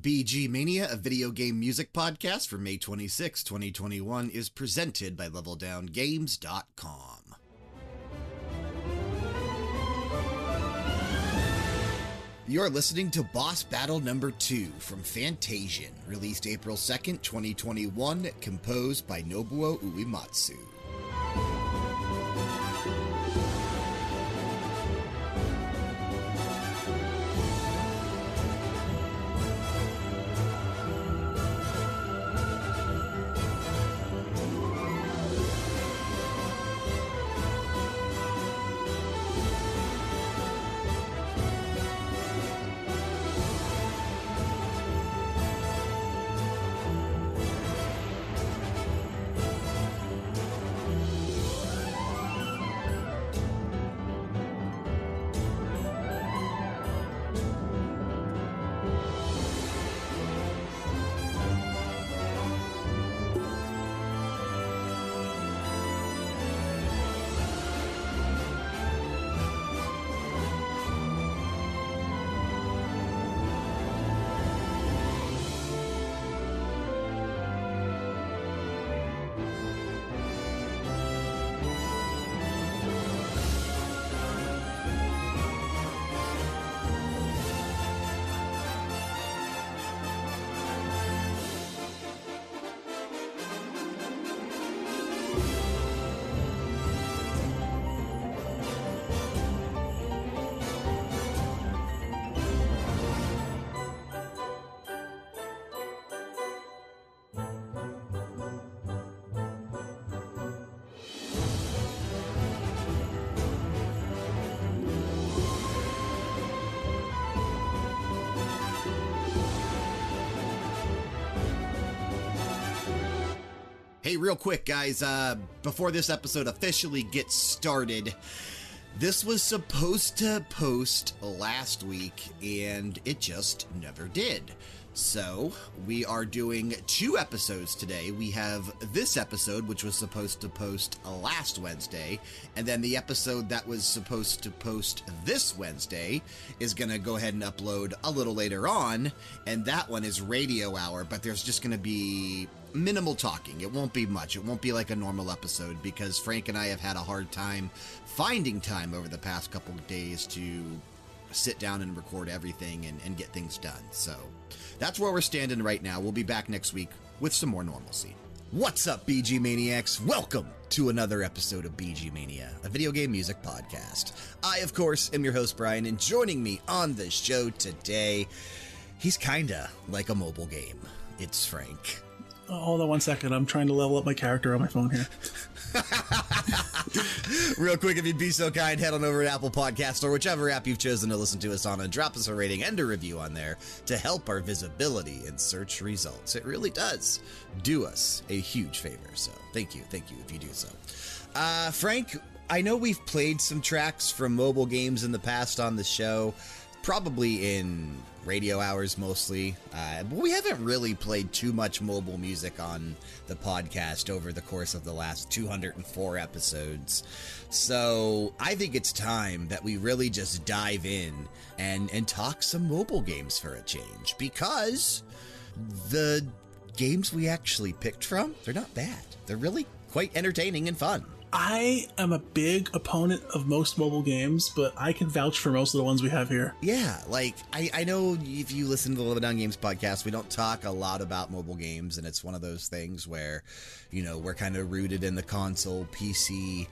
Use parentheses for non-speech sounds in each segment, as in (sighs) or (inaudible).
BG Mania, a video game music podcast for May 26, 2021, is presented by LevelDownGames.com. You're listening to Boss Battle Number 2 from Fantasian, released April 2nd, 2021, composed by Nobuo Uematsu. Real quick, guys, uh, before this episode officially gets started, this was supposed to post last week, and it just never did. So, we are doing two episodes today. We have this episode, which was supposed to post last Wednesday, and then the episode that was supposed to post this Wednesday is going to go ahead and upload a little later on, and that one is Radio Hour, but there's just going to be minimal talking. It won't be much. It won't be like a normal episode because Frank and I have had a hard time finding time over the past couple days to sit down and record everything and, and get things done. So that's where we're standing right now. We'll be back next week with some more normalcy. What's up, BG Maniacs? Welcome to another episode of BG Mania, a video game music podcast. I, of course, am your host, Brian, and joining me on the show today, he's kinda like a mobile game. It's Frank. Hold on one second. I'm trying to level up my character on my phone here. (laughs) Real quick, if you'd be so kind, head on over to Apple Podcast or whichever app you've chosen to listen to us on and drop us a rating and a review on there to help our visibility in search results. It really does do us a huge favor. So thank you. Thank you if you do so. Uh, Frank, I know we've played some tracks from mobile games in the past on the show, probably in radio hours mostly. Uh, but we haven't really played too much mobile music on the podcast over the course of the last 204 episodes. So I think it's time that we really just dive in and, and talk some mobile games for a change because the games we actually picked from, they're not bad. They're really quite entertaining and fun. I am a big opponent of most mobile games, but I can vouch for most of the ones we have here. Yeah, like I, I know if you listen to the Level Down Games podcast, we don't talk a lot about mobile games, and it's one of those things where, you know, we're kind of rooted in the console, PC,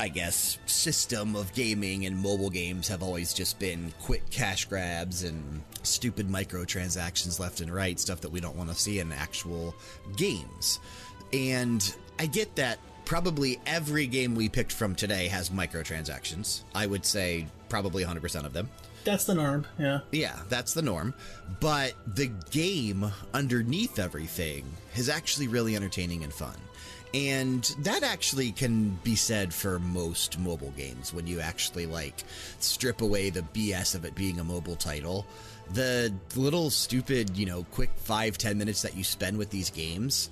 I guess, system of gaming, and mobile games have always just been quick cash grabs and stupid microtransactions left and right, stuff that we don't want to see in actual games. And I get that probably every game we picked from today has microtransactions. I would say probably 100% of them. That's the norm, yeah. Yeah, that's the norm. But the game underneath everything is actually really entertaining and fun. And that actually can be said for most mobile games when you actually like strip away the BS of it being a mobile title. The little stupid, you know, quick five, ten minutes that you spend with these games,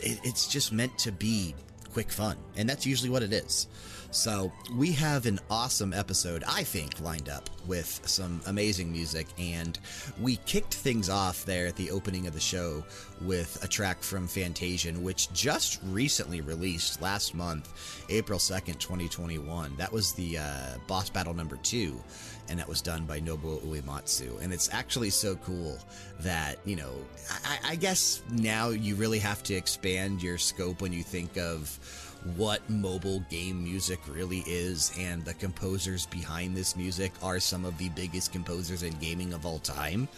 it, it's just meant to be quick fun. And that's usually what it is. So, we have an awesome episode, I think, lined up with some amazing music. And we kicked things off there at the opening of the show with a track from Fantasian, which just recently released last month, April 2nd, 2021. That was the uh, boss battle number two, and that was done by Nobuo Uematsu. And it's actually so cool that, you know, I, I guess now you really have to expand your scope when you think of what mobile game music really is, and the composers behind this music are some of the biggest composers in gaming of all time.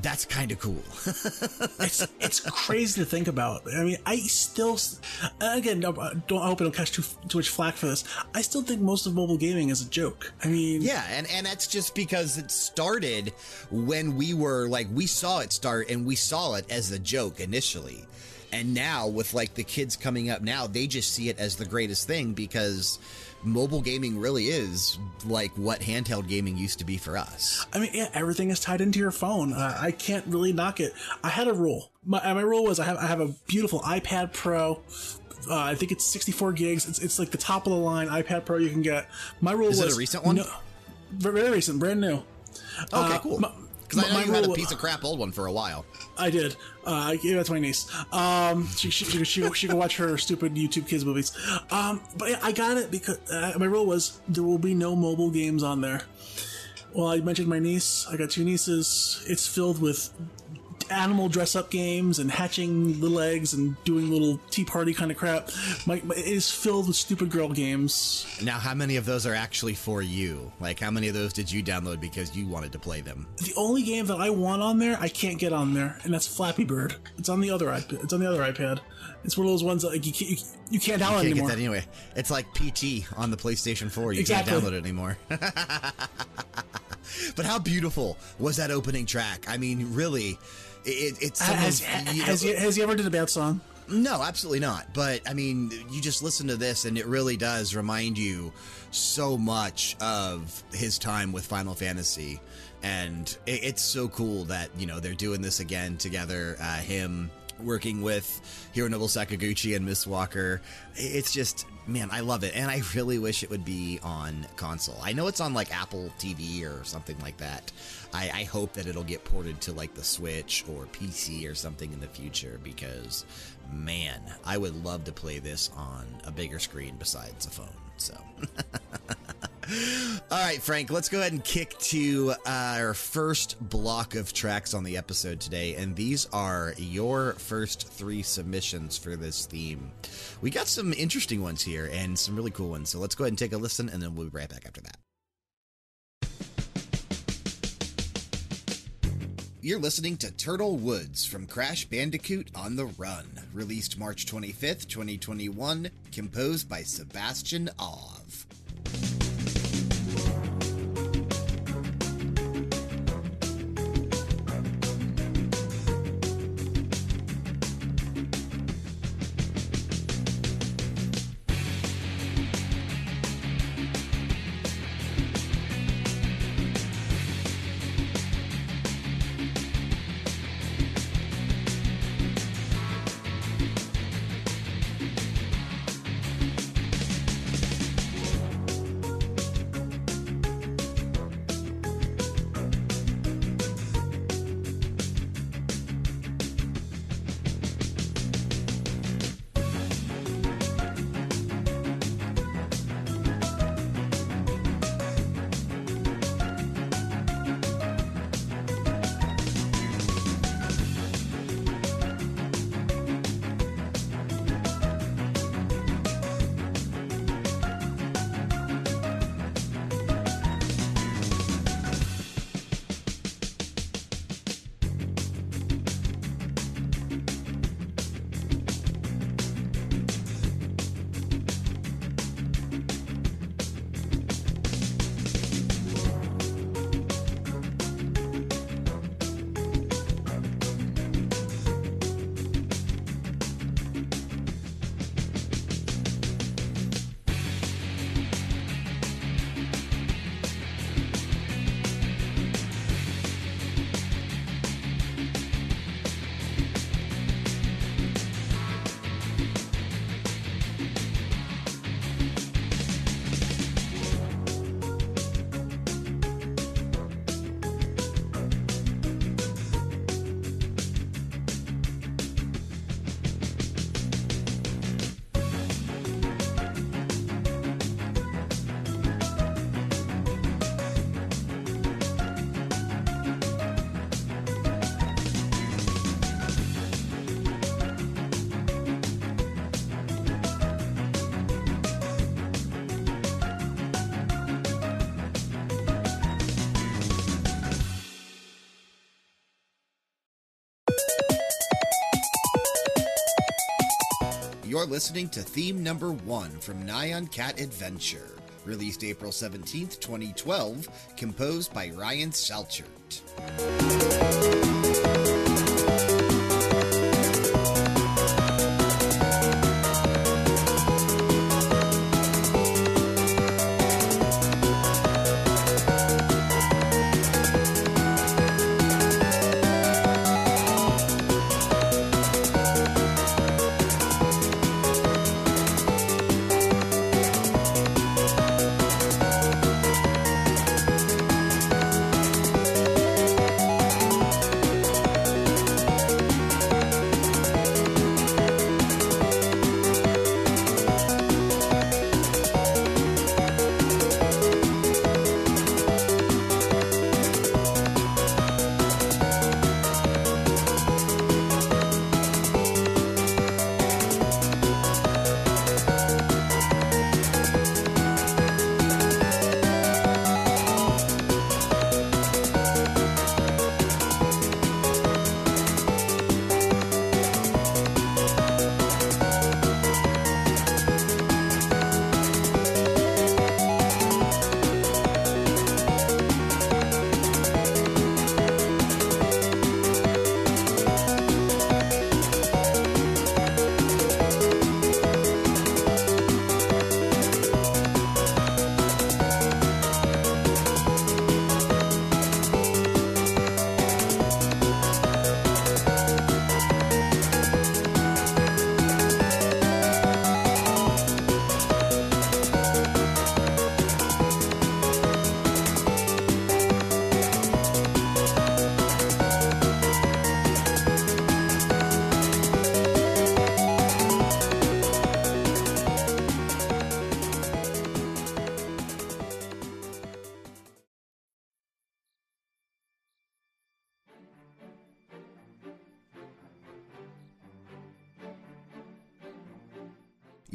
That's kind of cool. (laughs) it's it's crazy to think about. I mean, I still, again, uh, don't I hope I don't catch too too much flack for this. I still think most of mobile gaming is a joke. I mean, yeah, and and that's just because it started when we were like we saw it start and we saw it as a joke initially. And now, with like the kids coming up now, they just see it as the greatest thing because mobile gaming really is like what handheld gaming used to be for us. I mean, yeah, everything is tied into your phone. Uh, I can't really knock it. I had a rule. My, my rule was I have I have a beautiful iPad Pro. Uh, I think it's 64 gigs. It's, it's like the top of the line iPad Pro you can get. My rule is was it a recent one? No, very recent, brand new. Okay, uh, cool. Because I know you had a piece of crap old one for a while. I did. Uh, I gave that to my niece. Um, she, she, she, she, she can watch her stupid YouTube kids movies. Um, but I got it because uh, my rule was there will be no mobile games on there. Well, I mentioned my niece. I got two nieces. It's filled with animal dress up games and hatching little eggs and doing little tea party kind of crap. My, my, it is filled with stupid girl games. Now, how many of those are actually for you? Like, how many of those did you download because you wanted to play them? The only game that I want on there, I can't get on there, and that's Flappy Bird. It's on the other iPad. It's on the other iPad. It's one of those ones that like you can't, you, you can't download you can't anymore. Get that anyway, it's like PT on the PlayStation 4. You exactly. can't download it anymore. (laughs) but how beautiful was that opening track? I mean, really it, it's has, you know, has, he, has he ever did a bad song? No, absolutely not. But I mean, you just listen to this, and it really does remind you so much of his time with Final Fantasy. And it's so cool that, you know, they're doing this again together. Uh, him working with Hironobu Sakaguchi and Mistwalker. It's just, man, I love it. And I really wish it would be on console. I know it's on like Apple TV or something like that. I, I hope that it'll get ported to like the Switch or PC or something in the future because, man, I would love to play this on a bigger screen besides a phone. So. (laughs) All right, Frank, let's go ahead and kick to our first block of tracks on the episode today. And these are your first three submissions for this theme. We got some interesting ones here and some really cool ones. So let's go ahead and take a listen, and then we'll be right back after that. You're listening to Turtle Woods from Crash Bandicoot on the Run, released March 25th, 2021, composed by Sebastian Ov. You're listening to theme number one from Nyan Cat Adventure, released April 17th, 2012, composed by Ryan Salchert.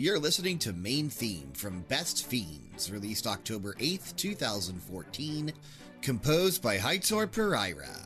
You're listening to Main Theme from Best Fiends, released October 8th, 2014, composed by Heitor Pereira.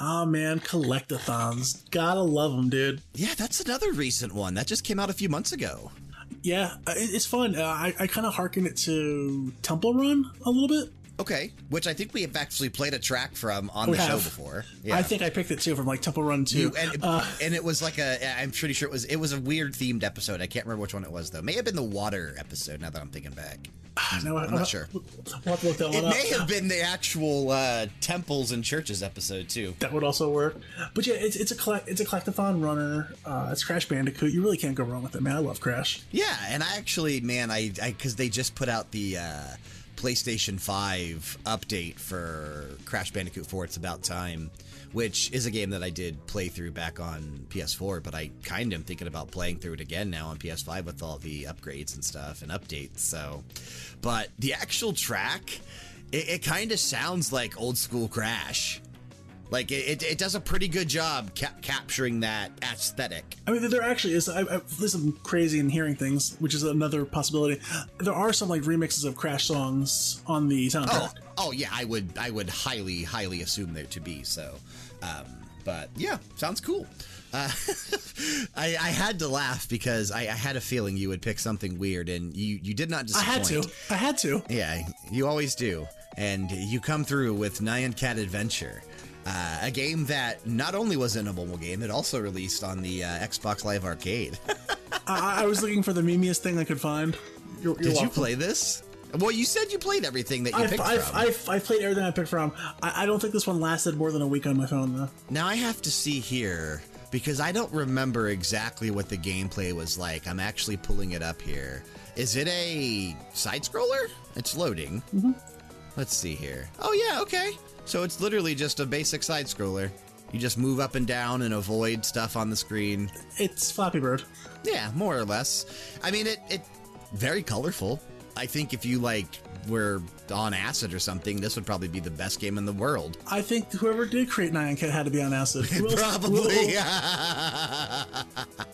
Oh man, collectathons. Gotta love them, dude. Yeah, that's another recent one. That just came out a few months ago. Yeah, uh, it's fun. Uh, I, I kind of harken it to Temple Run a little bit. Okay, which I think we have actually played a track from on We the show have. before. I think I picked it too from like Temple Run 2. You- and, uh, and it was like a I'm pretty sure it was it was a weird themed episode. I can't remember which one it was though. May have been the water episode now that I'm thinking back. (sighs) no, I'm not sure. We'll have to that one It up. may have been the actual uh, temples and churches episode too. That would also work. But yeah, it's, it's a it's a collectathon runner. Uh, it's Crash Bandicoot. You really can't go wrong with it, man. I love Crash. Yeah, and I actually, man, I because they just put out the uh, PlayStation Five update for Crash Bandicoot 4. It's about time, which is a game that I did play through back on PS4, but I kind of am thinking about playing through it again now on PS5 with all the upgrades and stuff and updates. So, but the actual track, it, it kind of sounds like old school Crash. Like it, it, does a pretty good job ca- capturing that aesthetic. I mean, there actually is. I, I listen crazy and hearing things, which is another possibility. There are some like remixes of Crash songs on the Oh, soundtrack. oh yeah, I would I would highly highly assume there to be so. Um, but yeah, sounds cool. Uh, (laughs) I, I had to laugh because I, I had a feeling you would pick something weird, and you you did not disappoint. I had to. I had to. Yeah, you always do, and you come through with Nyan Cat Adventure. Uh, a game that not only was in a mobile game, it also released on the uh, Xbox Live Arcade. (laughs) I, I was looking for the memeiest thing I could find. You're, you're Did you play this? Well, you said you played everything that you I've, picked I've, from. I've, I've played everything I picked from. I, I don't think this one lasted more than a week on my phone, though. Now I have to see here because I don't remember exactly what the gameplay was like. I'm actually pulling it up here. Is it a side scroller? It's loading. Let's see here. Oh, yeah, okay. So it's literally just a basic side scroller. You just move up and down and avoid stuff on the screen. It's Flappy Bird. Yeah, more or less. I mean, it, it very colorful. I think if you like were on acid or something, this would probably be the best game in the world. I think whoever did create Nyan Cat had to be on acid. (laughs) Who else- Probably.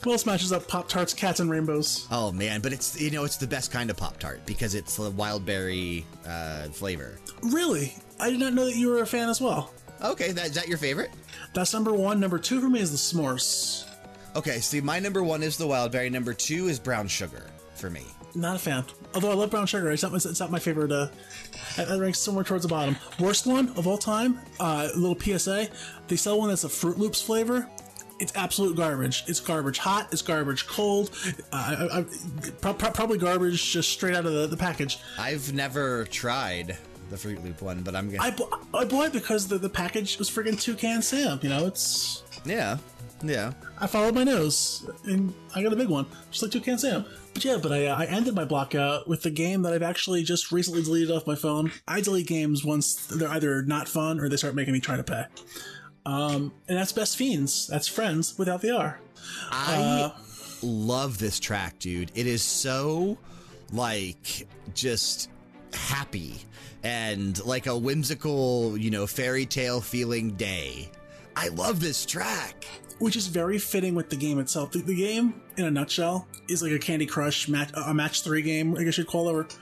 Who else matches up Pop Tarts, Cats, and Rainbows? Oh man, but it's you know it's the best kind of pop tart because it's the wild berry uh, flavor. Really? I did not know that you were a fan as well. Okay, that, is that your favorite? That's number one. Number two for me is the s'mores. Okay, see, my number one is the wild berry. Number two is brown sugar for me. Not a fan. Although I love brown sugar, it's not, it's not my favorite. Uh, that ranks somewhere towards the bottom. Worst one of all time. Uh, a little PSA: they sell one that's a Froot Loops flavor. It's absolute garbage. It's garbage hot. It's garbage cold. Uh, I, I, pro- pro- probably garbage just straight out of the, the package. I've never tried the Froot Loop one, but I'm gonna. I, bu- I bought it because the, the package was friggin' two toucan Sam. You know, it's yeah, yeah. I followed my nose and I got a big one, just like Toucan Sam. But yeah, but I, uh, I ended my block out with the game that I've actually just recently deleted off my phone. I delete games once they're either not fun or they start making me try to pay. Um, and that's Best Fiends. That's Friends without the R. I love this track, dude. It is so like just happy and like a whimsical, you know, fairy tale feeling day. I love this track. which is very fitting with the game itself. The, the game, in a nutshell, is like a Candy Crush match, a match three game, I guess you'd call it.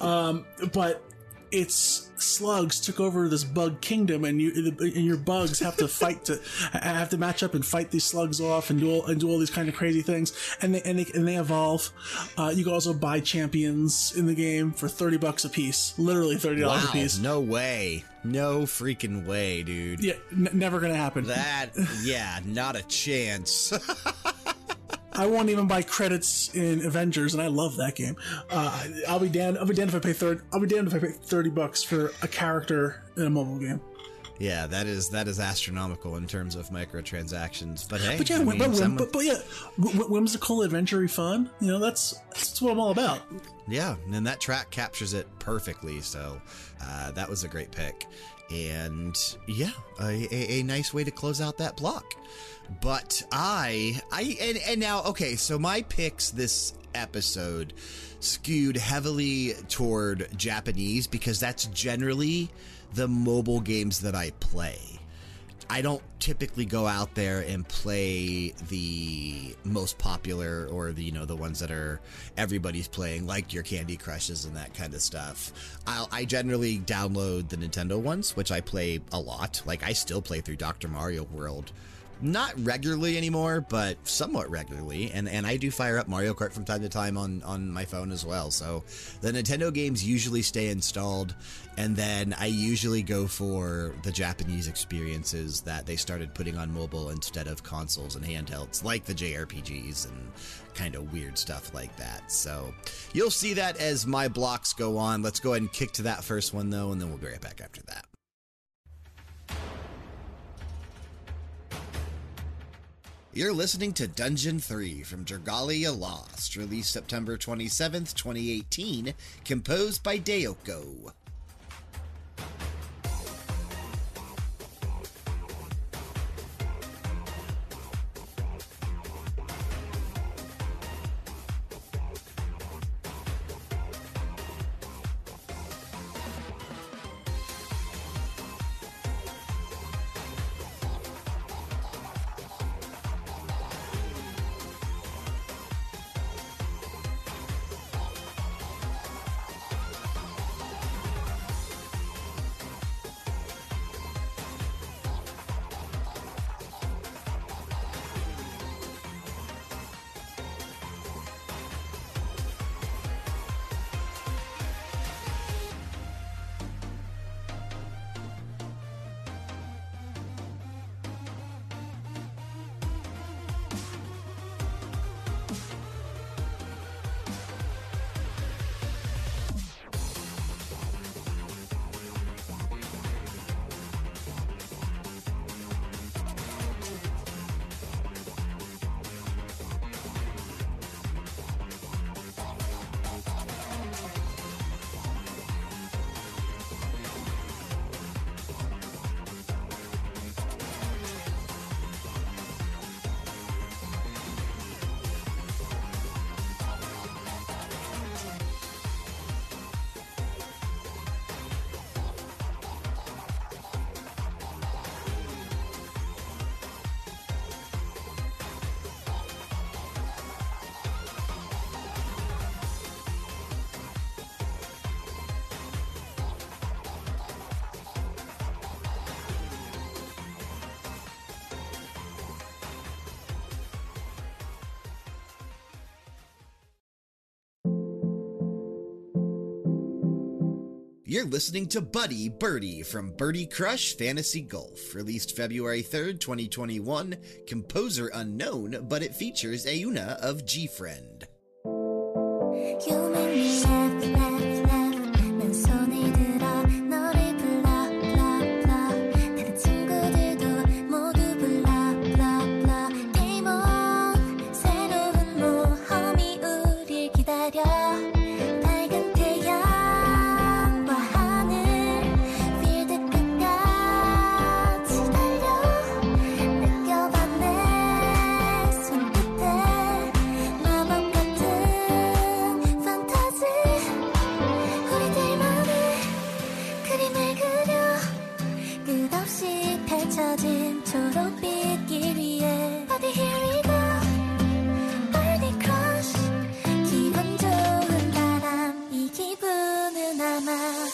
Um, but its slugs took over this bug kingdom, and you and your bugs have to fight to (laughs) have to match up and fight these slugs off and do all and do all these kind of crazy things. And they and they, and they evolve. Uh, you can also buy champions in the game for thirty bucks a piece, literally thirty dollars Wow, a piece. no way. No freaking way, dude. Yeah, n- never gonna happen. That, (laughs) yeah, not a chance. (laughs) I won't even buy credits in Avengers, and I love that game. Uh, I'll be damned. I'll be damned if I pay third. I'll be damned if I pay thirty bucks for a character in a mobile game. Yeah, that is that is astronomical in terms of microtransactions. But hey, But yeah, I but, mean, but, but, but yeah, whimsical, adventure fun. You know, that's that's what I'm all about. Yeah, and that track captures it perfectly. So uh, that was a great pick. And yeah, a, a, a nice way to close out that block. But I, I, and, and now, okay, so my picks this episode skewed heavily toward Japanese because that's generally the mobile games that I play. I don't typically go out there and play the most popular or the you know the ones that are everybody's playing, like your Candy Crushes and that kind of stuff. I'll, I generally download the Nintendo ones, which I play a lot. Like I still play through Dr. Mario World not regularly anymore, but somewhat regularly. And and I do fire up Mario Kart from time to time on on my phone as well. So the Nintendo games usually stay installed, and then I usually go for the Japanese experiences that they started putting on mobile instead of consoles and handhelds, like the JRPGs and kind of weird stuff like that. So you'll see that as my blocks go on. Let's go ahead and kick to that first one though, and then we'll be right back after that. You're listening to Dungeon 3 from Dragalia Lost, released September 27th, 2018, composed by Deoko. You're listening to Buddy Birdie from Birdie Crush Fantasy Golf, released February 3rd, 2021. Composer unknown, but it features Ayuna of G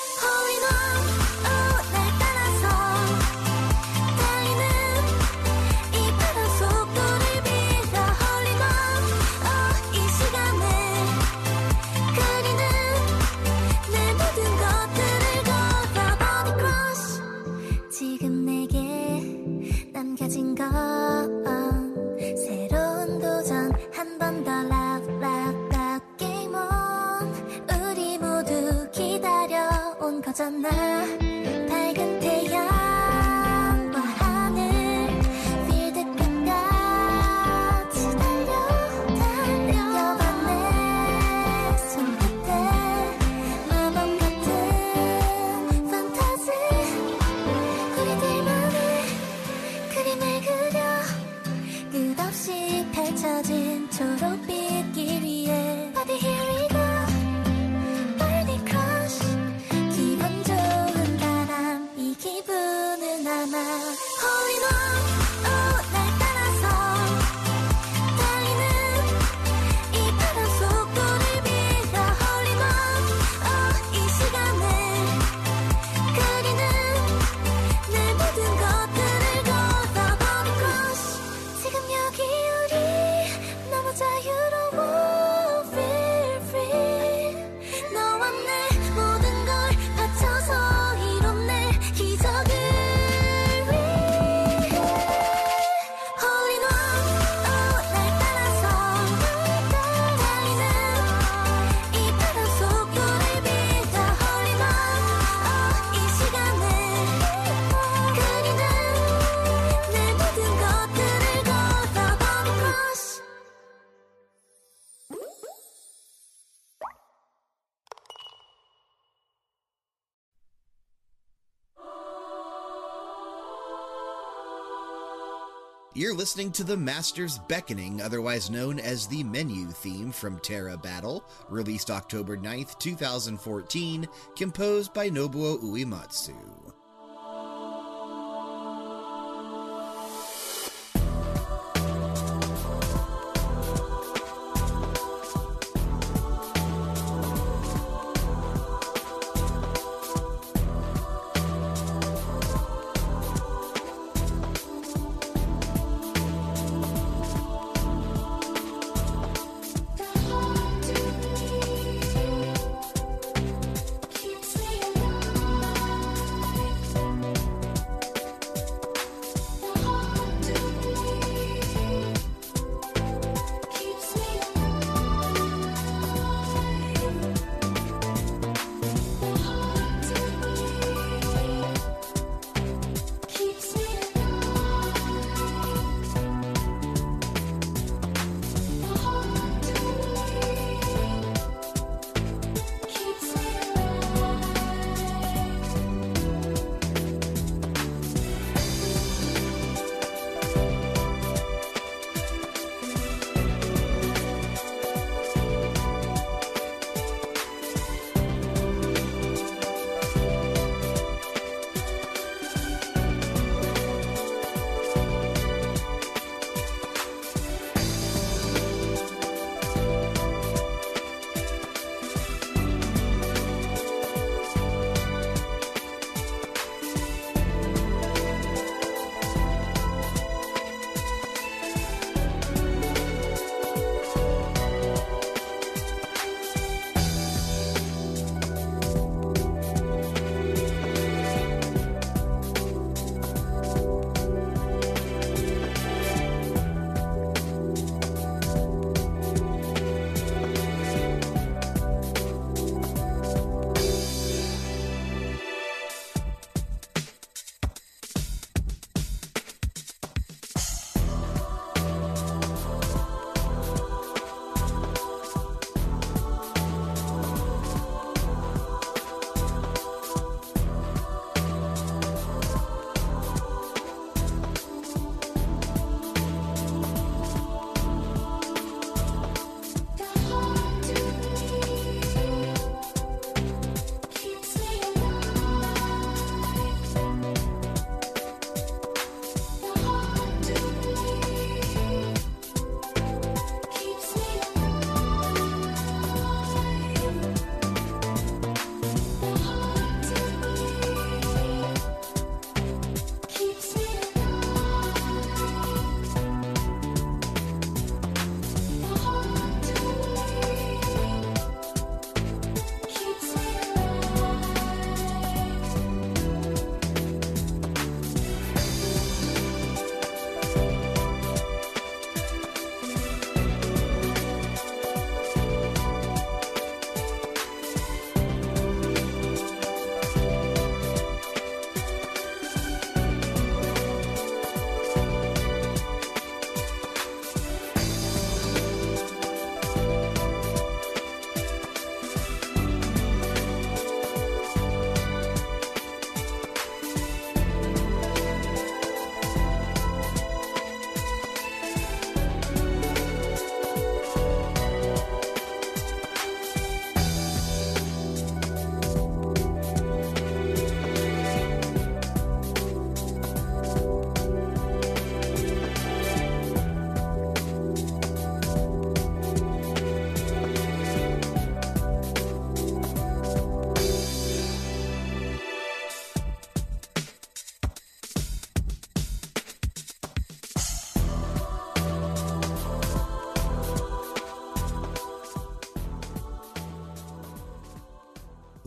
Friend. Holy You're listening to the Master's Beckoning, otherwise known as the menu theme from Terra Battle, released October 9th, 2014, composed by Nobuo Uematsu.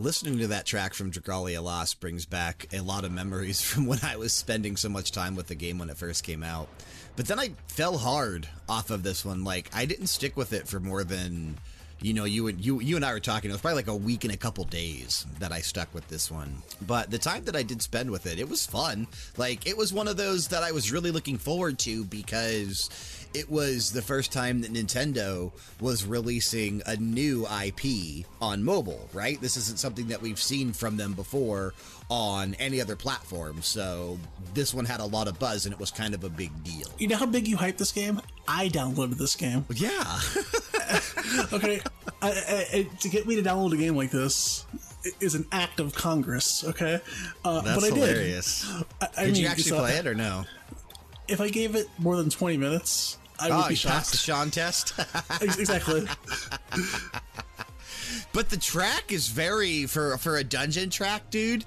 Listening to that track from Dragalia Lost brings back a lot of memories (laughs) from when I was spending so much time with the game when it first came out. But then I fell hard off of this one. Like, I didn't stick with it for more than you know, you would you you and I were talking. It was probably like a week and a couple days that I stuck with this one. But the time that I did spend with it, it was fun. Like it was one of those that I was really looking forward to because it was the first time that Nintendo was releasing a new IP on mobile. Right? This isn't something that we've seen from them before on any other platform. So this one had a lot of buzz and it was kind of a big deal. You know how big you hype this game? I downloaded this game. (laughs) Yeah. (laughs) okay, I, I, to get me to download a game like this is an act of Congress. Okay, uh, That's but I hilarious. did. I, I Did mean, you actually play it or no? If I gave it more than twenty minutes, I would Oh, be you passed the. Sean test? (laughs) Exactly. but the track is very, for, for a dungeon track, dude,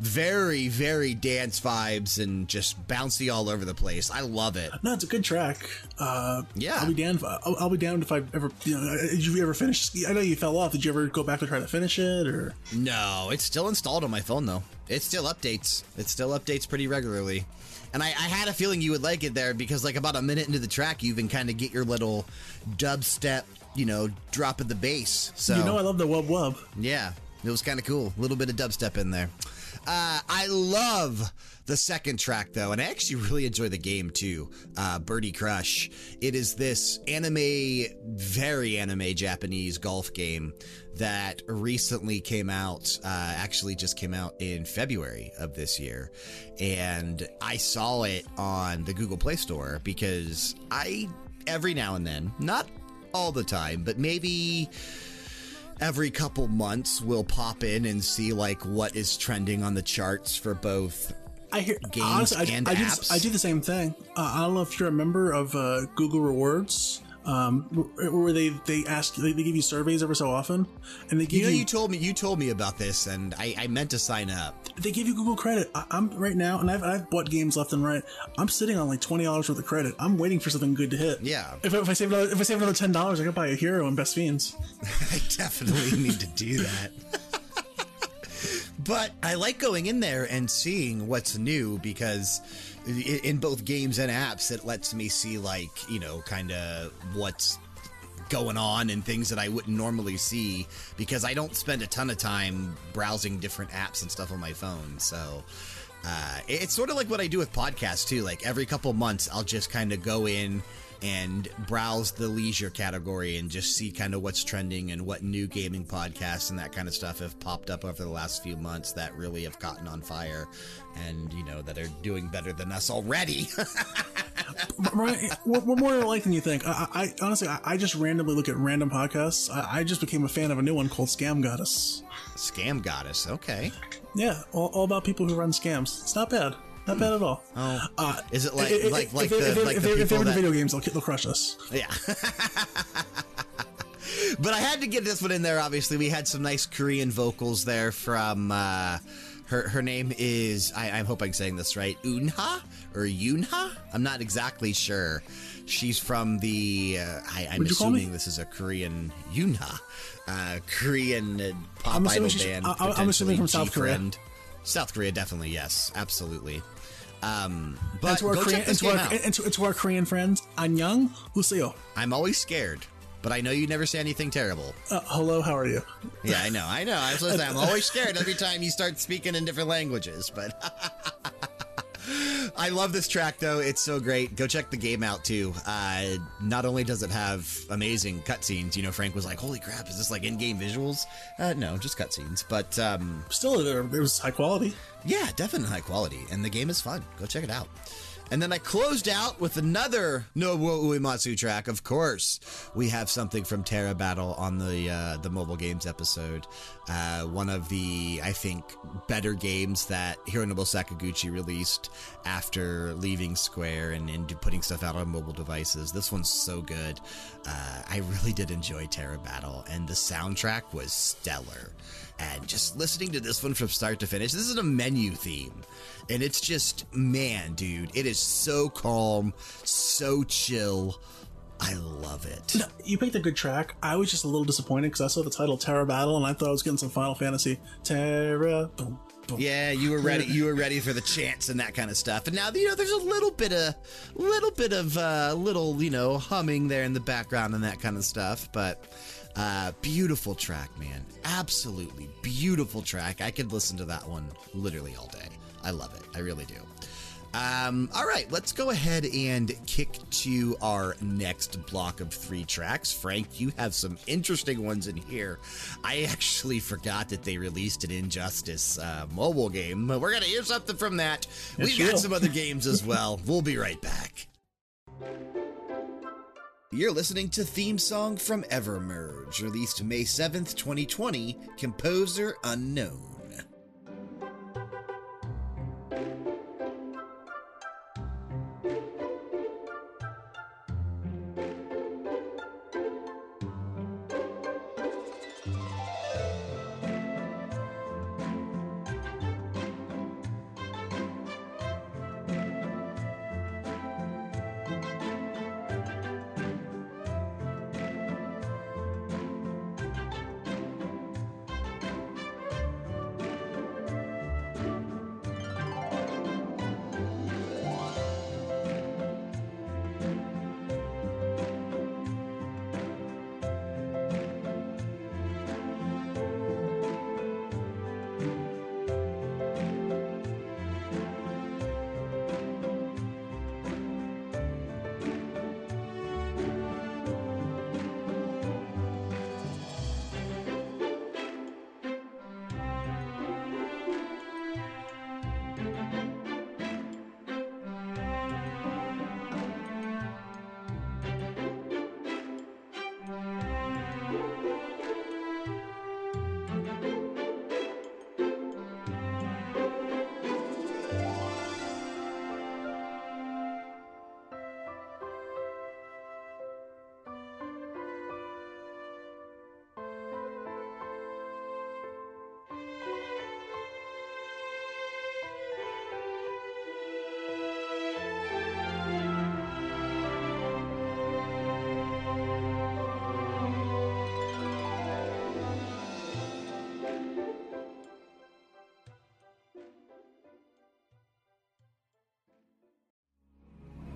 very, very dance vibes and just bouncy all over the place. I love it. No, it's a good track. Uh, Yeah. I'll be down. If, I'll, I'll be down if I ever. You know, did you ever finish? I know you fell off. Did you ever go back to try to finish it, or? No, it's still installed on my phone, though. It still updates. It still updates pretty regularly. And I, I had a feeling you would like it there because, like, about a minute into the track, you even kind of get your little dubstep, you know, drop of the bass. So, You know, I love the wub wub. Yeah, it was kind of cool. A little bit of dubstep in there. Uh, I love the second track though, and I actually really enjoy the game too. Uh, Birdie Crush. It is this anime, very anime Japanese golf game that recently came out. Uh, actually, just came out in February of this year, and I saw it on the Google Play Store because I every now and then, not all the time, but maybe every couple months we'll pop in and see like what is trending on the charts for both I hear Games honestly, I, and I, do, apps. I do the same thing. Uh, I don't know if you're a member of uh, Google Rewards, um, where they they ask they, they give you surveys every so often, and they give you know you, you told me you told me about this and I, I meant to sign up they give you Google credit. I, I'm right now, and I've, I've bought games left and right. I'm sitting on like twenty dollars worth of credit. I'm waiting for something good to hit. Yeah. If, if I save another, if I save another ten dollars, I could buy a hero and Best Fiends. (laughs) I definitely need to do that (laughs) but I like going in there and seeing what's new because in both games and apps it lets me see like you know kind of what's going on and things that I wouldn't normally see because I don't spend a ton of time browsing different apps and stuff on my phone. So uh, it's sort of like what I do with podcasts too. Like every couple months, I'll just kind of go in and browse the leisure category and just see kind of what's trending and what new gaming podcasts and that kind of stuff have popped up over the last few months that really have gotten on fire and you know that are doing better than us already. (laughs) Right, we're, more alike than you think. I, I I- honestly, I, I just randomly look at random podcasts. I, I just became a fan of a new one called Scam Goddess. Scam goddess, okay. Yeah, all, all about people who run scams. It's not bad. Not bad at all. Oh, Uh, is it like if- like like if, the if, like if, the if, if people they're that into video games, they'll, they'll crush us. Yeah. (laughs) but I had to get this one in there, obviously. We had some nice Korean vocals there from. Uh, her, her name is, I, I hope I'm saying this right, Unha or Yunha? I'm not exactly sure. She's from the, uh, I, I'm What'd you call me? assuming this is a Korean Yunha, uh, Korean uh, pop I'm idol band. I- I'm assuming from South Korea. G-Friend. South Korea, definitely, yes, absolutely. Um, but And to our go Korean, check and this to game our, out. and to, and to our Korean friends, 안녕, 우세요. I'm always scared, but I know you never say anything terrible. Uh, hello, how are you? Yeah, I know, I know. I'm supposed to say I'm always scared every time you start speaking in different languages, but (laughs) I love this track though. It's so great. Go check the game out too. Uh, not only does it have amazing cutscenes, you know, Frank was like, "Holy crap, is this like in-game visuals?" Uh, no, just cutscenes. But um, Still, there, there was high quality. yeah, definitely high quality, and the game is fun. Go check it out. And then I closed out with another Nobuo Uematsu track. Of course, we have something from Terra Battle on the uh, the mobile games episode. Uh, one of the I think better games that Hironobu Sakaguchi released after leaving Square and, and putting stuff out on mobile devices. This one's so good. Uh, I really did enjoy Terra Battle, and the soundtrack was stellar. And just listening to this one from start to finish, this is a menu theme. And it's just, man, dude, it is so calm, so chill. I love it. You picked a good track. I was just a little disappointed because I saw the title Terra Battle and I thought I was getting some Final Fantasy. Terra, boom, boom. Yeah, you were ready. You were ready for the chants and that kind of stuff. And now you know there's a little bit of, little bit of, uh, little you know humming there in the background and that kind of stuff. But uh, beautiful track, man. Absolutely beautiful track. I could listen to that one literally all day. I love it. I really do. Um, all right, let's go ahead and kick to our next block of three tracks. Frank, you have some interesting ones in here. I actually forgot that they released an Injustice uh, mobile game. We're going to hear something from that. We've got some other games as well. (laughs) We'll be right back. You're listening to Theme Song from Evermerge, released May 7th, 2020, composer unknown.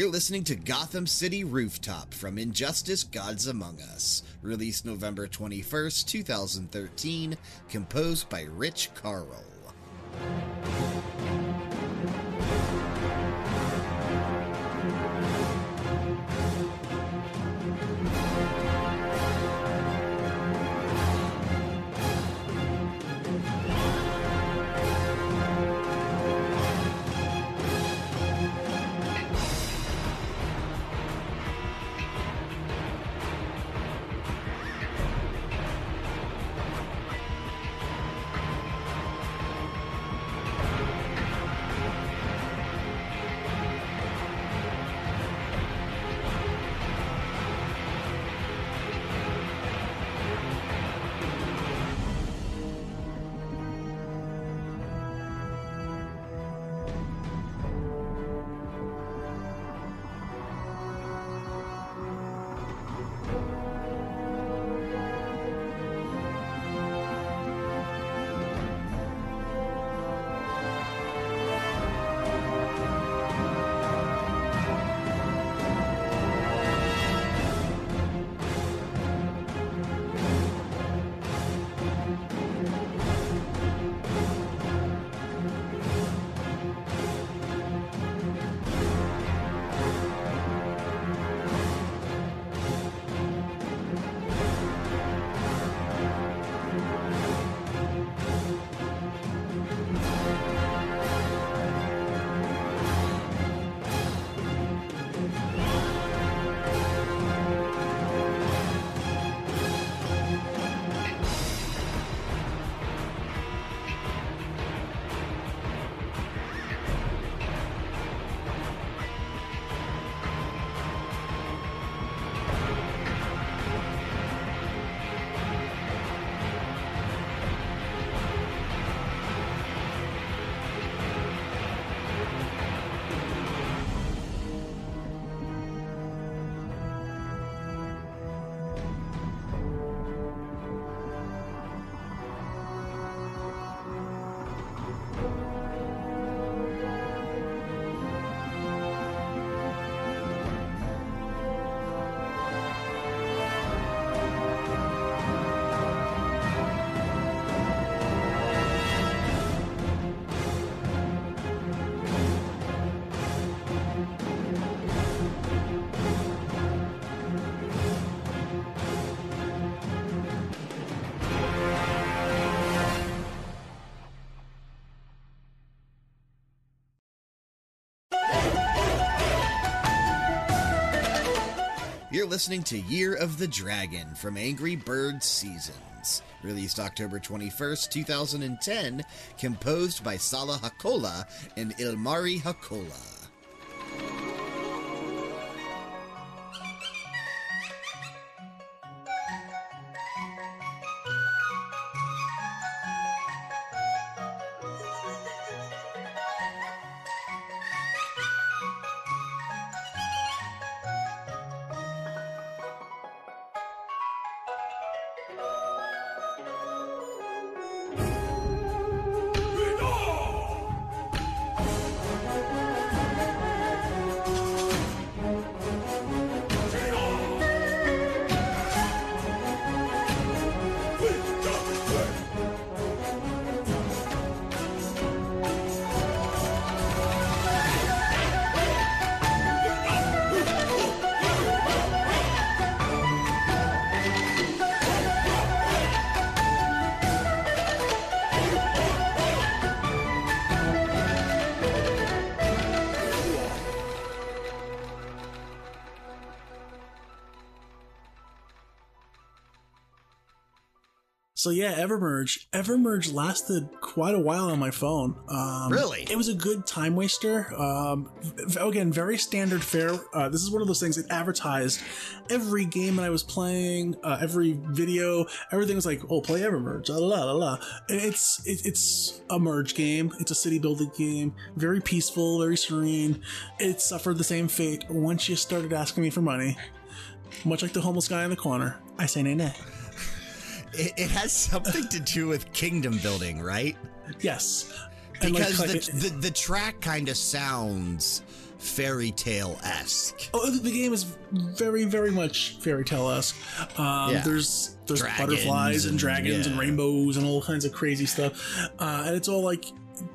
You're listening to Gotham City Rooftop from Injustice Gods Among Us, released November 21st, 2013, composed by Rich Carroll. Listening to Year of the Dragon from Angry Bird Seasons. Released October 21st, 2010, composed by Salla Hakola and Ilmari Hakola. So yeah, Evermerge. Evermerge lasted quite a while on my phone. Um, Really? It was a good time waster. Um, again, very standard fare. Uh, this is one of those things. It advertised every game that I was playing, uh, every video, everything was like, "Oh, play Evermerge." La la la la. And It's it, it's a merge game. It's a city building game. Very peaceful, very serene. It suffered the same fate once you started asking me for money. Much like the homeless guy in the corner, I say nay nay. It, it has something to do with kingdom building, right? Yes. Because like, the, the, the track kind of sounds fairy tale esque. Oh, the game is very, very much fairy tale esque. Um, Yeah. There's there's Dragons butterflies and, and- dragons and yeah. rainbows and all kinds of crazy stuff, uh, and it's all like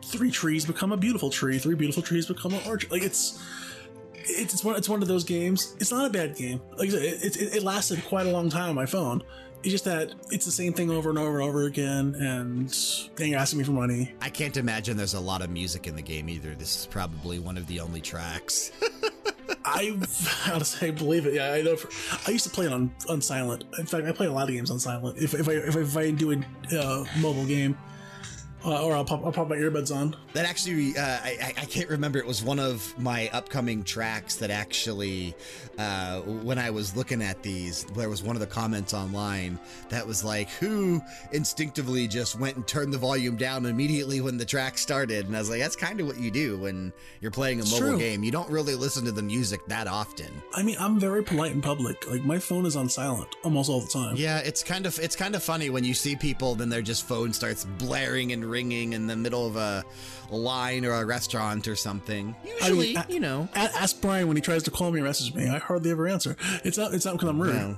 three trees become a beautiful tree, three beautiful trees become an orchard. Like it's it's it's one it's one of those games. It's not a bad game. Like I said, it, it, it lasted quite a long time on my phone. It's just that it's the same thing over and over and over again, and then you're asking me for money. I can't imagine there's a lot of music in the game either. This is probably one of the only tracks. (laughs) I to say believe it. Yeah, I know. For, I used to play it on on silent. In fact, I play a lot of games on silent. If, if I if, I- if I do a uh, mobile game, uh, or I'll pop I'll pop my earbuds on. That actually, uh, I, I- can't remember. It was one of my upcoming tracks that actually, uh, when I was looking at these, there was one of the comments online that was like, who instinctively just went and turned the volume down immediately when the track started? And I was like, that's kind of what you do when you're playing a It's mobile true. game. You don't really listen to the music that often. I mean, I'm very polite in public. Like my phone is on silent almost all the time. Yeah, it's kind of it's kind of funny when you see people, then their just phone starts blaring and ringing in the middle of a line or a restaurant or something. I mean, Usually, you know. a- ask Brian when he tries to call me or message me. I hardly ever answer. It's not. It's not because I'm rude. No.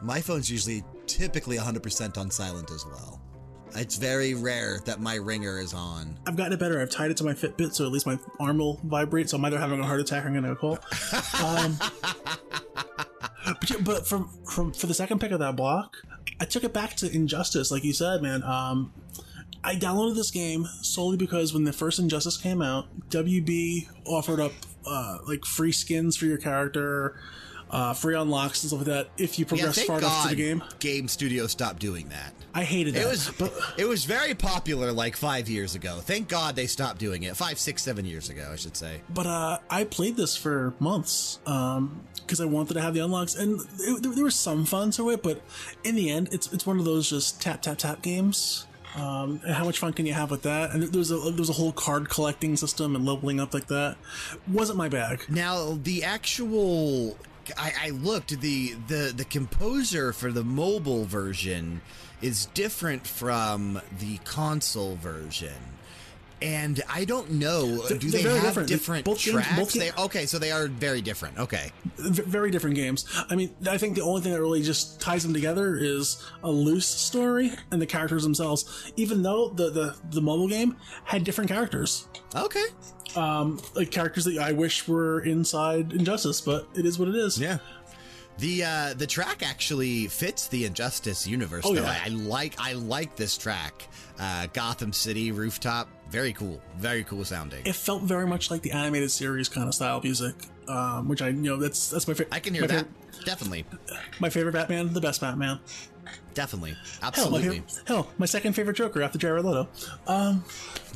My phone's usually typically 100% on silent as well. It's very rare that my ringer is on. I've gotten it better. I've tied it to my Fitbit, so at least my arm will vibrate. So I'm either having a heart attack or I'm gonna call. Um, (laughs) but, yeah, but from from for the second pick of that block, I took it back to Injustice, like you said, man. Um, I downloaded this game solely because when the first Injustice came out, WB offered up uh, like free skins for your character, uh, free unlocks and stuff like that if you progress thank far enough God to the game. Game Studio stopped doing that. I hated that. It was but it was very popular like five years ago. Thank God they stopped doing it. Five, six, seven years ago, I should say. But uh, I played this for months because I wanted to have the unlocks, and it, there, there was some fun to it. But in the end, it's it's one of those just tap tap tap games. Um, how much fun can you have with that? And there's a there's a whole card collecting system and leveling up like that. Wasn't my bag. Now the actual I, I looked the the the composer for the mobile version is different from the console version. And I don't know. They're- do they have different. different Both games- tracks? both they, okay, so they are very different. Okay. V- very different games. I mean, I think the only thing that really just ties them together is a loose story and the characters themselves. Even though the the, the mobile game had different characters. Okay. um, like characters that I wish were inside Injustice, but it is what it is. Yeah. The uh, the track actually fits the Injustice universe. Oh, though. yeah. I, I like I like this track. Uh, Gotham City rooftop, very cool, very cool sounding. It felt very much like the animated series kind of style music, um, which I you know that's that's my favorite. I can hear that. Favorite, Definitely, my favorite Batman, the best Batman. definitely, Hell, my absolutely. hell, my second favorite Joker after Jared Leto. Um,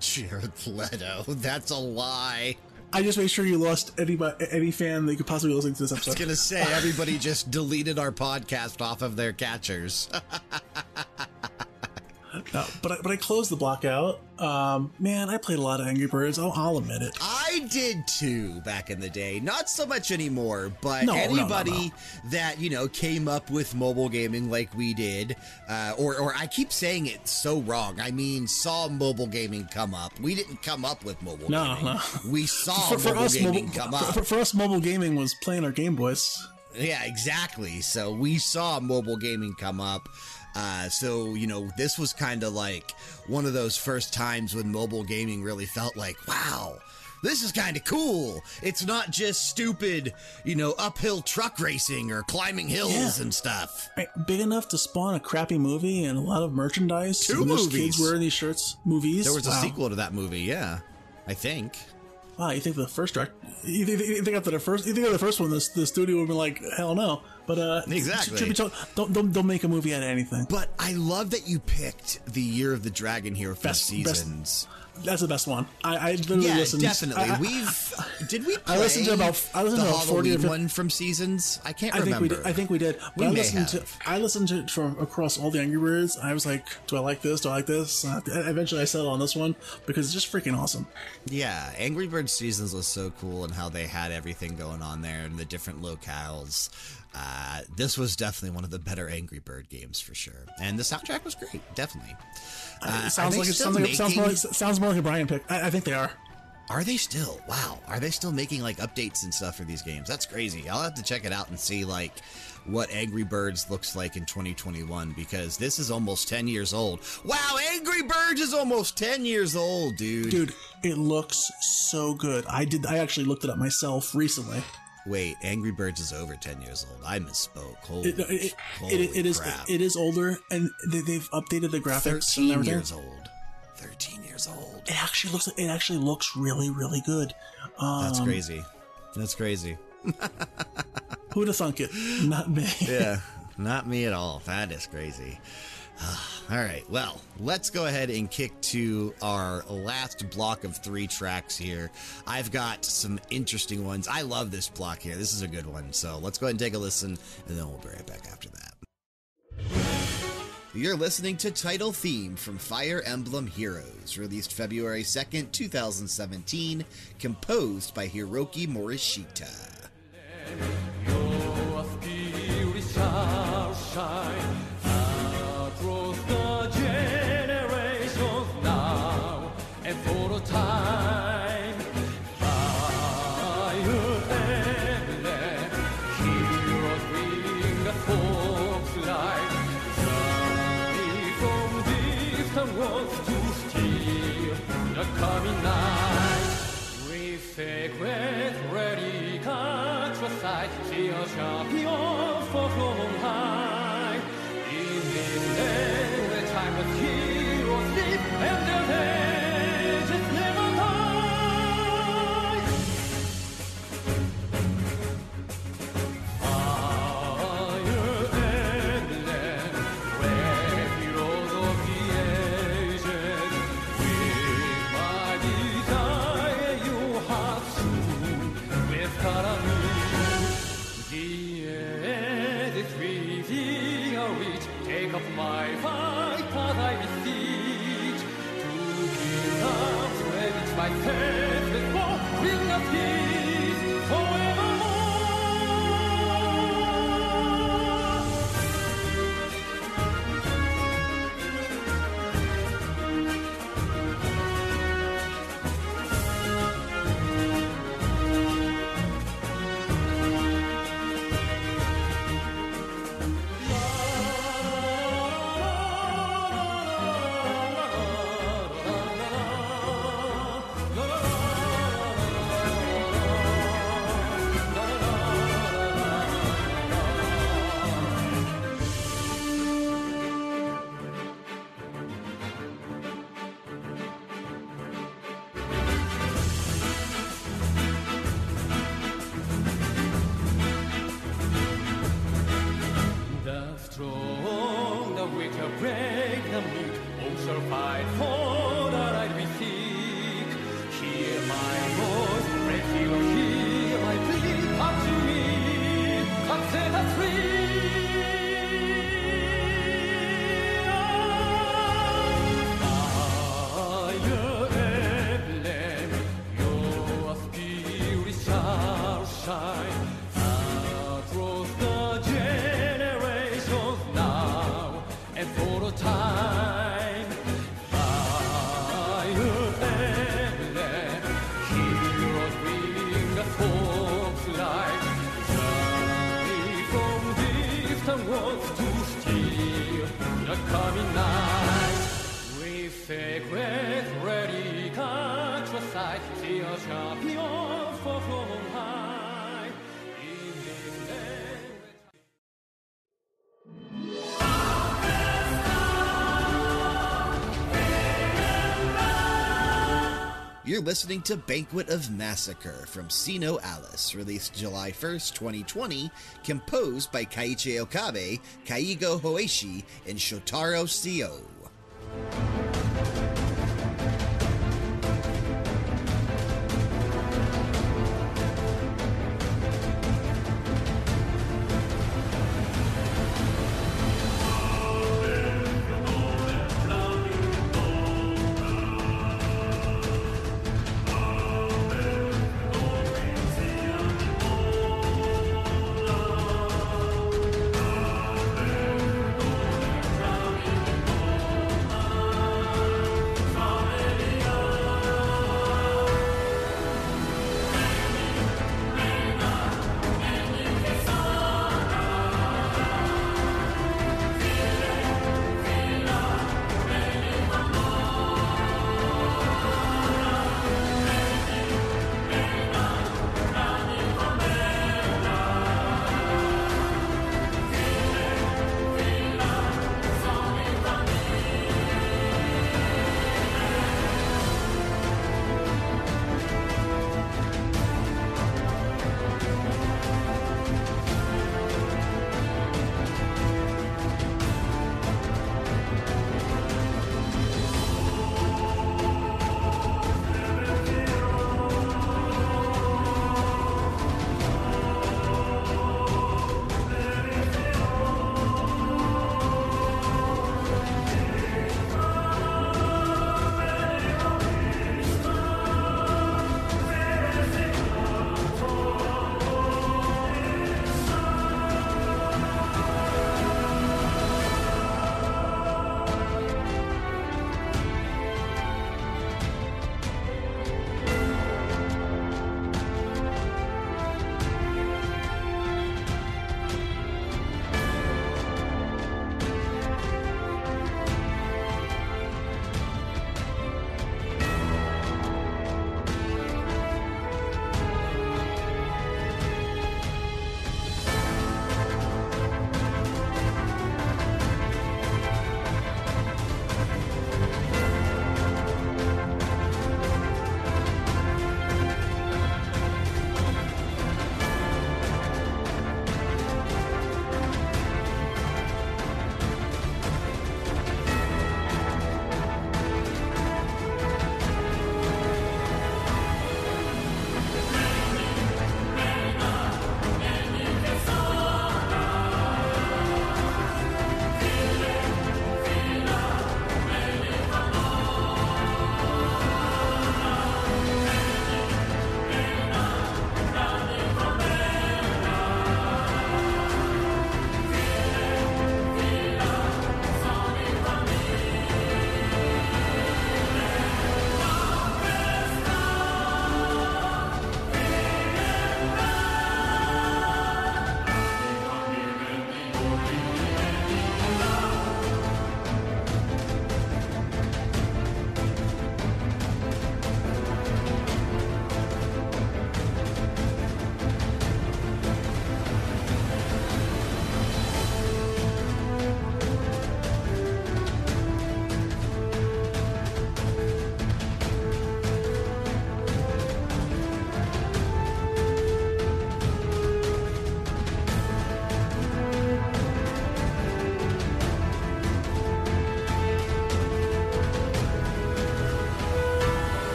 Jared Leto, (laughs) that's a lie. I just made sure you lost any any fan that you could possibly listen to this episode. I was gonna say everybody just deleted our podcast off of their catchers. (laughs) No, but I, but I closed the block out. Um, man, I played a lot of Angry Birds. I'll, I'll admit it. I did too back in the day. Not so much anymore, but No, no, no, anybody no. that, you know, came up with mobile gaming like we did, uh, or, or I keep saying it so wrong. I mean, saw mobile gaming come up. We didn't come up with mobile No, gaming. no. We saw For, for mobile us, gaming mobile, come up. for, for us, mobile gaming was playing our Game Boys. Yeah, exactly. So we saw mobile gaming come up. Uh, so, you know, this was kind of like one of those first times when mobile gaming really felt like, wow, this is kind of cool. It's not just stupid, you know, uphill truck racing or climbing hills Yeah. and stuff. Big enough to spawn a crappy movie and a lot of merchandise. Two movies. kids wearing these shirts. Movies. There was a sequel to that movie, yeah. I think. Wow, you think the first direct? You think, you think after the first? You think of the first one, the studio would be like, hell no. But uh, Exactly. truth be told, don't, don't don't make a movie out of anything. But I love that you picked the Year of the Dragon here for Best- best- seasons. That's the best one. I, I literally Yeah, listened. definitely. I, I, We've did we? I listened to about- I listened the to about 40 or Halloween 50 one from seasons. I can't I think remember. we did. I think we did. We I listened to. I listened to it from across all the Angry Birds. I was like, do I like this? Do I like this? Uh, eventually, I settled on this one because it's just freaking awesome. Yeah, Angry Birds Seasons was so cool and how they had everything going on there and the different locales. Uh, this was definitely one of the better Angry Bird games for sure, and the soundtrack was great. Definitely. Uh, it sounds like it sounds like, sounds more like sounds more like a Brian pick. I, I think they are. Are they still? Wow. Are they still making like updates and stuff for these games? That's crazy. I'll have to check it out and see like what Angry Birds looks like in 2021 because this is almost 10 years old. Wow, Angry Birds is almost 10 years old, dude. Dude, it looks so good. I did. I actually looked it up myself recently. Wait, Angry Birds is over 10 years old. I misspoke. Holy, It, it, holy it, it is. crap. It is older, and they, they've updated the graphics and 13 everything. years old. 13 years old. It actually looks. It actually looks really, really good. Um, That's crazy. That's crazy. Who'd have thunk it? Not me. (laughs) Yeah, (laughs) not me at all. That is crazy. (sighs) All right, well, let's go ahead and kick to our last block of three tracks here. I've got some interesting ones. I love this block here. This is a good one. So let's go ahead and take a listen, and then we'll be right back after that. You're listening to Title Theme from Fire Emblem Heroes, released February 2nd, 2017, composed by Hiroki Morishita. You're listening to Banquet of Massacre from SINoALICE, released July 1st, 2020, composed by Keiichi Okabe, Keigo Hoashi, and Shotaro Seo.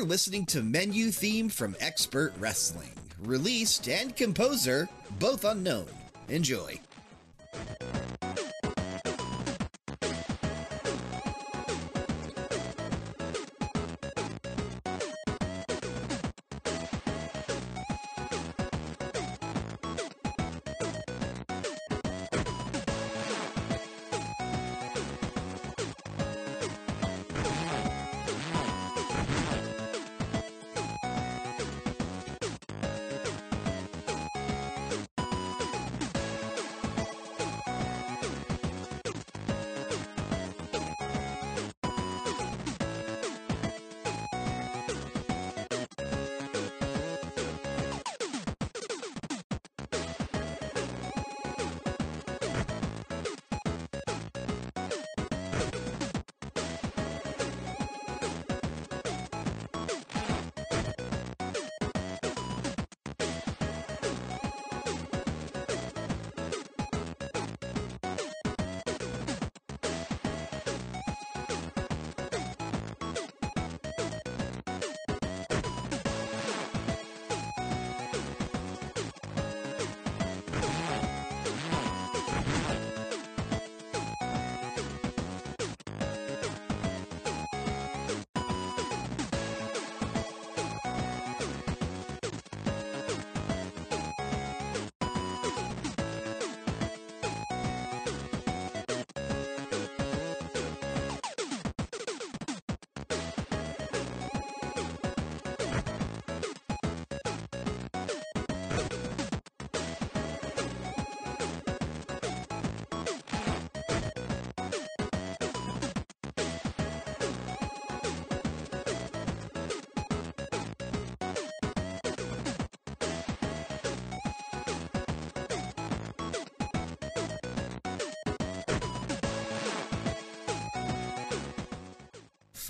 You're listening to Menu Theme from Expert Wrestling. Released and composer, both unknown. Enjoy.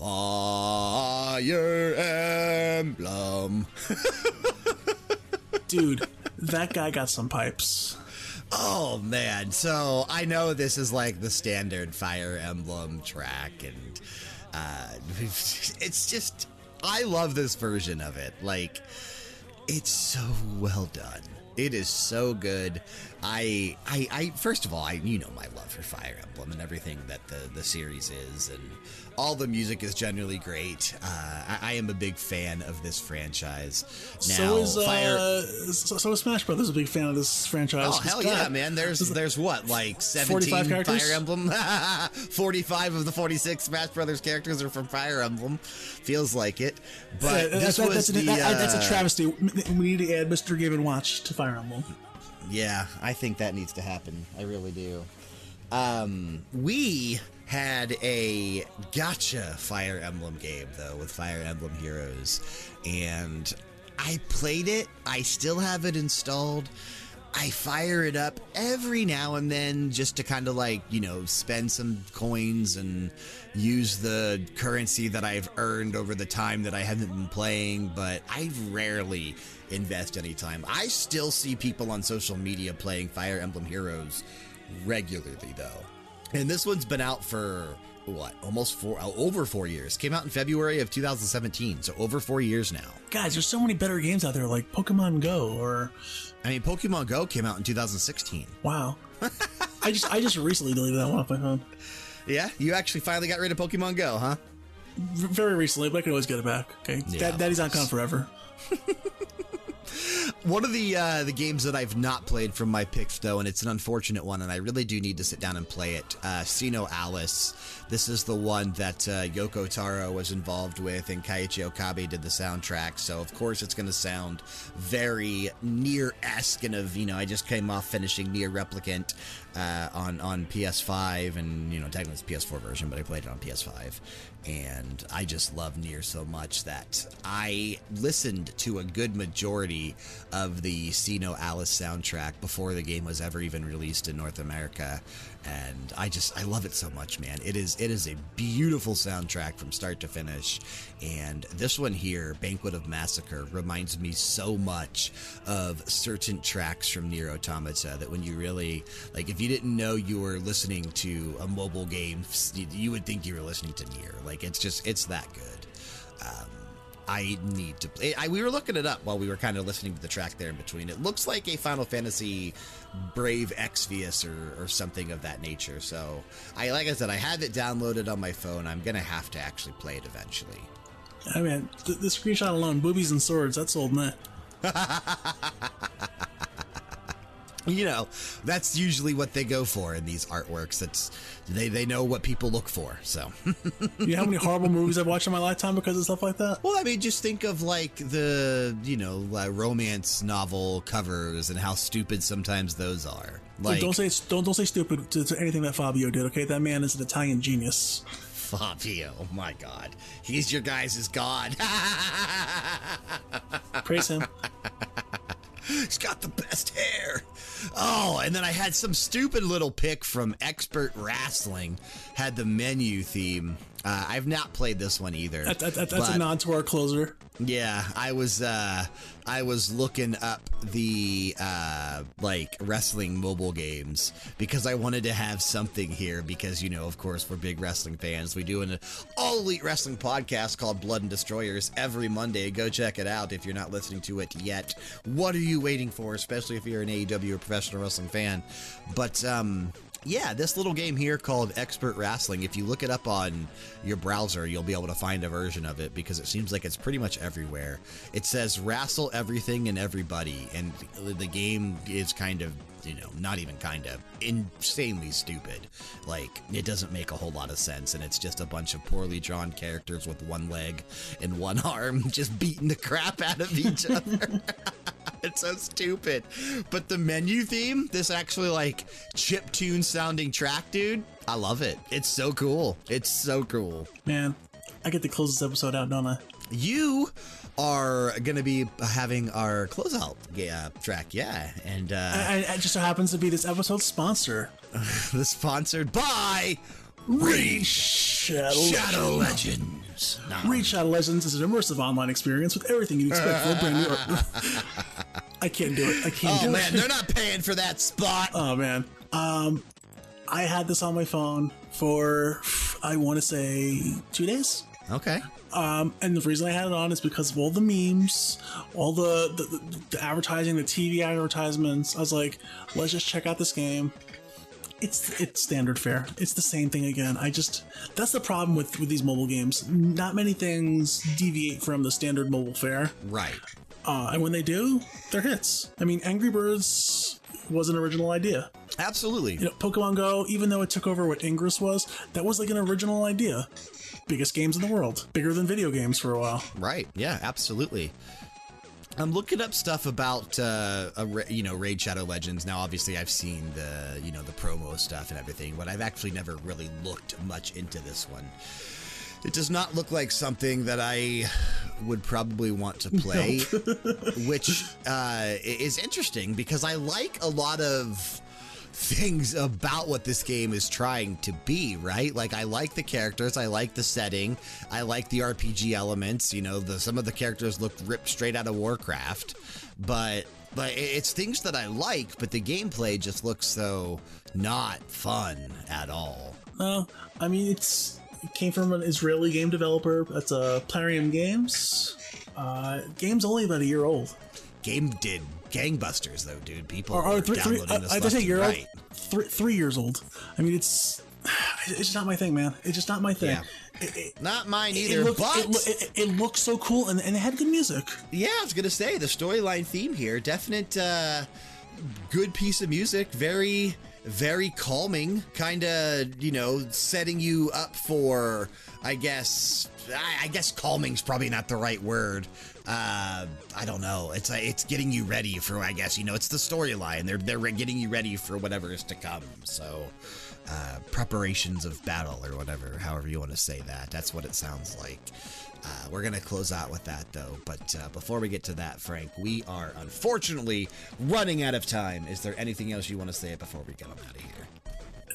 Fire Emblem. (laughs) Dude, that guy got some pipes. Oh man, so I know this is like the standard Fire Emblem track, and uh, (laughs) it's just I love this version of it. Like, it's so well done. It is so good. I, I, I first of all, I you know everything that the the series is, and all the music is generally great. Uh, I, I am a big fan of this franchise. Now, so is uh, Fire. so, so is Smash Brothers a big fan of this franchise? Oh hell yeah, man! There's there's what like 17 45 characters? Fire Emblem, (laughs) 45 of the 46 Smash Brothers characters are from Fire Emblem. Feels like it, but Uh, this that- was that's, the an- that- that's a uh, travesty. We need to add Mr. Game and Watch to Fire Emblem. Yeah, I think that needs to happen. I really do. Um, we had a gacha Fire Emblem game though with Fire Emblem Heroes, and I played it. I still have it installed. I fire it up every now and then just to kind of like, you know, spend some coins and use the currency that I've earned over the time that I haven't been playing, but I rarely invest any time. I still see people on social media playing Fire Emblem Heroes regularly, though. And this one's been out for what? Almost four, oh, over four years. Came out in February of 2017, so over four years now. Guys, there's so many better games out there like Pokemon Go or I mean, Pokemon Go came out in 2016. wow. (laughs) I just I just recently deleted that one off my phone. Yeah, you actually finally got rid of Pokemon Go, huh? V- very recently, but I can always get it back. Okay, Yeah, that, of Daddy's not gone forever. (laughs) One of the uh, the games that I've not played from my picks, though, and it's an unfortunate one, and I really do need to sit down and play it. Uh, SINoALICE. This is the one that uh, Yoko Taro was involved with, and Keiichi Okabe did the soundtrack. So of course it's going to sound very Nier esque, and of you know, I just came off finishing Nier Replicant uh, on on PS5, and you know, technically it's PS4 version, but I played it on PS5, and I just love Nier so much that I listened to a good majority of the SINoALICE soundtrack before the game was ever even released in North America, and I just I love it so much, man. It is it is a beautiful soundtrack from start to finish, and this one here, Banquet of Massacre, reminds me so much of certain tracks from Nier Automata that when you really like, if you didn't know you were listening to a mobile game, you would think you were listening to Nier. Like it's just it's that good. Um, I need to play. I, we were looking it up while we were kind of listening to the track there in between. It looks like a Final Fantasy Brave Exvius or, or something of that nature. So, I like I said, I have it downloaded on my phone. I'm gonna have to actually play it eventually. I mean, the, the screenshot alone, boobies and swords, that's old man. (laughs) You know, that's usually what they go for in these artworks. It's they they know what people look for. So, (laughs) You know how many horrible movies I've watched in my lifetime because of stuff like that? well, I mean, just think of like the you know uh, romance novel covers and how stupid sometimes those are. Like don't say don't don't say stupid to, to anything that Fabio did. Okay, that man is an Italian genius. Fabio, oh my God, he's your guys' god. (laughs) Praise him. He's got the best hair. Oh, and then I had some stupid little pick from Expert Wrestling. Had the menu theme. Uh, I've not played this one either. That, that, that, that's a nod to our closer. Yeah, I was uh I was looking up the uh like wrestling mobile games because I wanted to have something here because you know, of course, we're big wrestling fans. We do an all elite wrestling podcast called Blood and Destroyers every Monday. Go check it out if you're not listening to it yet. What are you waiting for, especially if you're an AEW or professional wrestling fan? But um yeah, this little game here called Expert Wrestling, if you look it up on your browser, you'll be able to find a version of it because it seems like it's pretty much everywhere. It says wrestle everything and everybody, and the game is kind of, you know, not even kind of, insanely stupid. Like, it doesn't make a whole lot of sense, and it's just a bunch of poorly drawn characters with one leg and one (laughs) arm just beating the crap out of each other. (laughs) it's so stupid. But the menu theme, this actually like chip tune sounding track, dude, I love it. It's so cool. It's so cool. Man, I get to close this episode out, don't I? You are going to be having our closeout uh, track, yeah. And uh, And it just so happens to be this episode's sponsor. (laughs) the sponsored by Raid Shadow, Shadow Legends. No. Raid Shadow Legends is an immersive online experience with everything you'd expect from a brand new. (laughs) I can't do it. I can't Oh do man, it. they're not paying for that spot. Oh man. Um, I had this on my phone for I want to say two days. Okay. Um, and the reason I had it on is because of all the memes, all the the, the, advertising, the TV advertisements. I was like, let's just check out this game. It's it's standard fare. It's the same thing again. I just that's the problem with with these mobile games. Not many things deviate from the standard mobile fare, Right. uh, and when they do, they're hits. I mean, Angry Birds was an original idea. Absolutely. You know, Pokemon Go, even though it took over what Ingress was, that was like an original idea. Biggest games in the world, bigger than video games for a while. Right. Yeah, absolutely. I'm looking up stuff about uh, a, you know Raid Shadow Legends. Now, obviously, I've seen the you know the promo stuff and everything, but I've actually never really looked much into this one. It does not look like something that I would probably want to play, (laughs) which uh, is interesting because I like a lot of things about what this game is trying to be, right? Like I like the characters, I like the setting, I like the RPG elements, you know, the some of the characters look ripped straight out of Warcraft, but but it's things that I like, but the gameplay just looks so not fun at all. No, I mean it's it came from an Israeli game developer. That's uh, Plarium Games. Uh, game's only about a year old. Game did gangbusters though, dude. People Or, are three, three, downloading I, this I left just say and year right. Three, three years old. I mean it's (sighs) it's just not my thing, man. It's just not my thing. Yeah. It, it, Not mine it either, looked, but it, it, it looked so cool and, and it had good music. Yeah, I was gonna say the storyline theme here, definite uh, good piece of music, very very calming, kind of you know setting you up for, I guess, I, I guess calming's probably not the right word. Uh, I don't know. It's uh, it's getting you ready for, I guess you know, it's the storyline. They're they're getting you ready for whatever is to come. So. Uh, preparations of battle, or whatever, however you want to say that. That's what it sounds like. Uh, we're going to close out with that, though. But uh, before we get to that, Frank, we are unfortunately running out of time. Is there anything else you want to say before we get on out of here?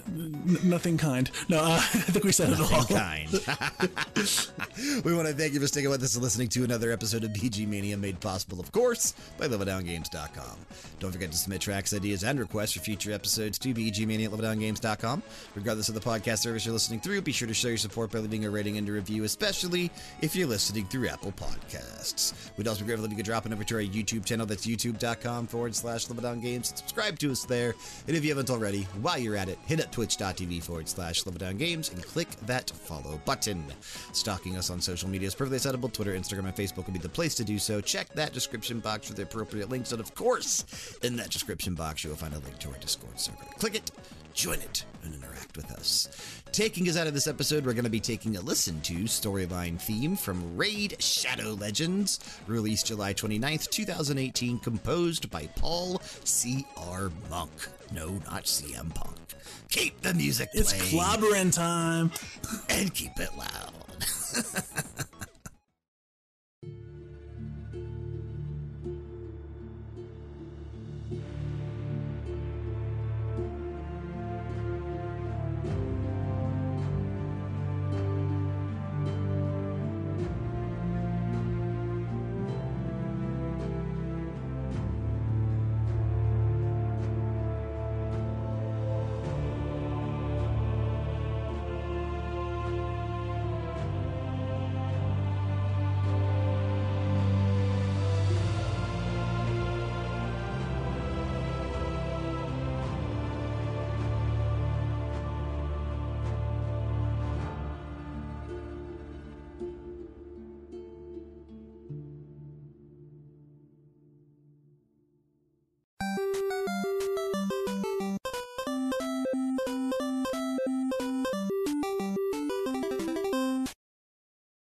N- nothing kind. No, uh, (laughs) I think we said it all. (laughs) kind. (laughs) we want to thank you for sticking with us and listening to another episode of BG Mania, made possible, of course, by LevelDownGames.com. Don't forget to submit tracks, ideas, and requests for future episodes to BGMania at LevelDownGames.com. Regardless of the podcast service you're listening through, be sure to show your support by leaving a rating and a review, especially if you're listening through Apple Podcasts. We'd also be grateful if you could drop an over to our YouTube channel. That's youtube.com forward slash LevelDownGames. Subscribe to us there. And if you haven't already, while you're at it, hit up twitch.tv forward slash LevelDownGames and click that follow button. Stalking us on social media is perfectly acceptable. Twitter, Instagram, and Facebook will be the place to do so. Check that description box for the appropriate links. And of course, in that description box, you will find a link to our Discord server. Click it, join it, and interact with us. Taking us out of this episode, we're going to be taking a listen to storyline theme from Raid Shadow Legends, released July 29th, 2018, composed by Paul C.R. Monk. No, not CM Punk. Keep the music playing. It's playing clobbering time. and keep it loud. (laughs)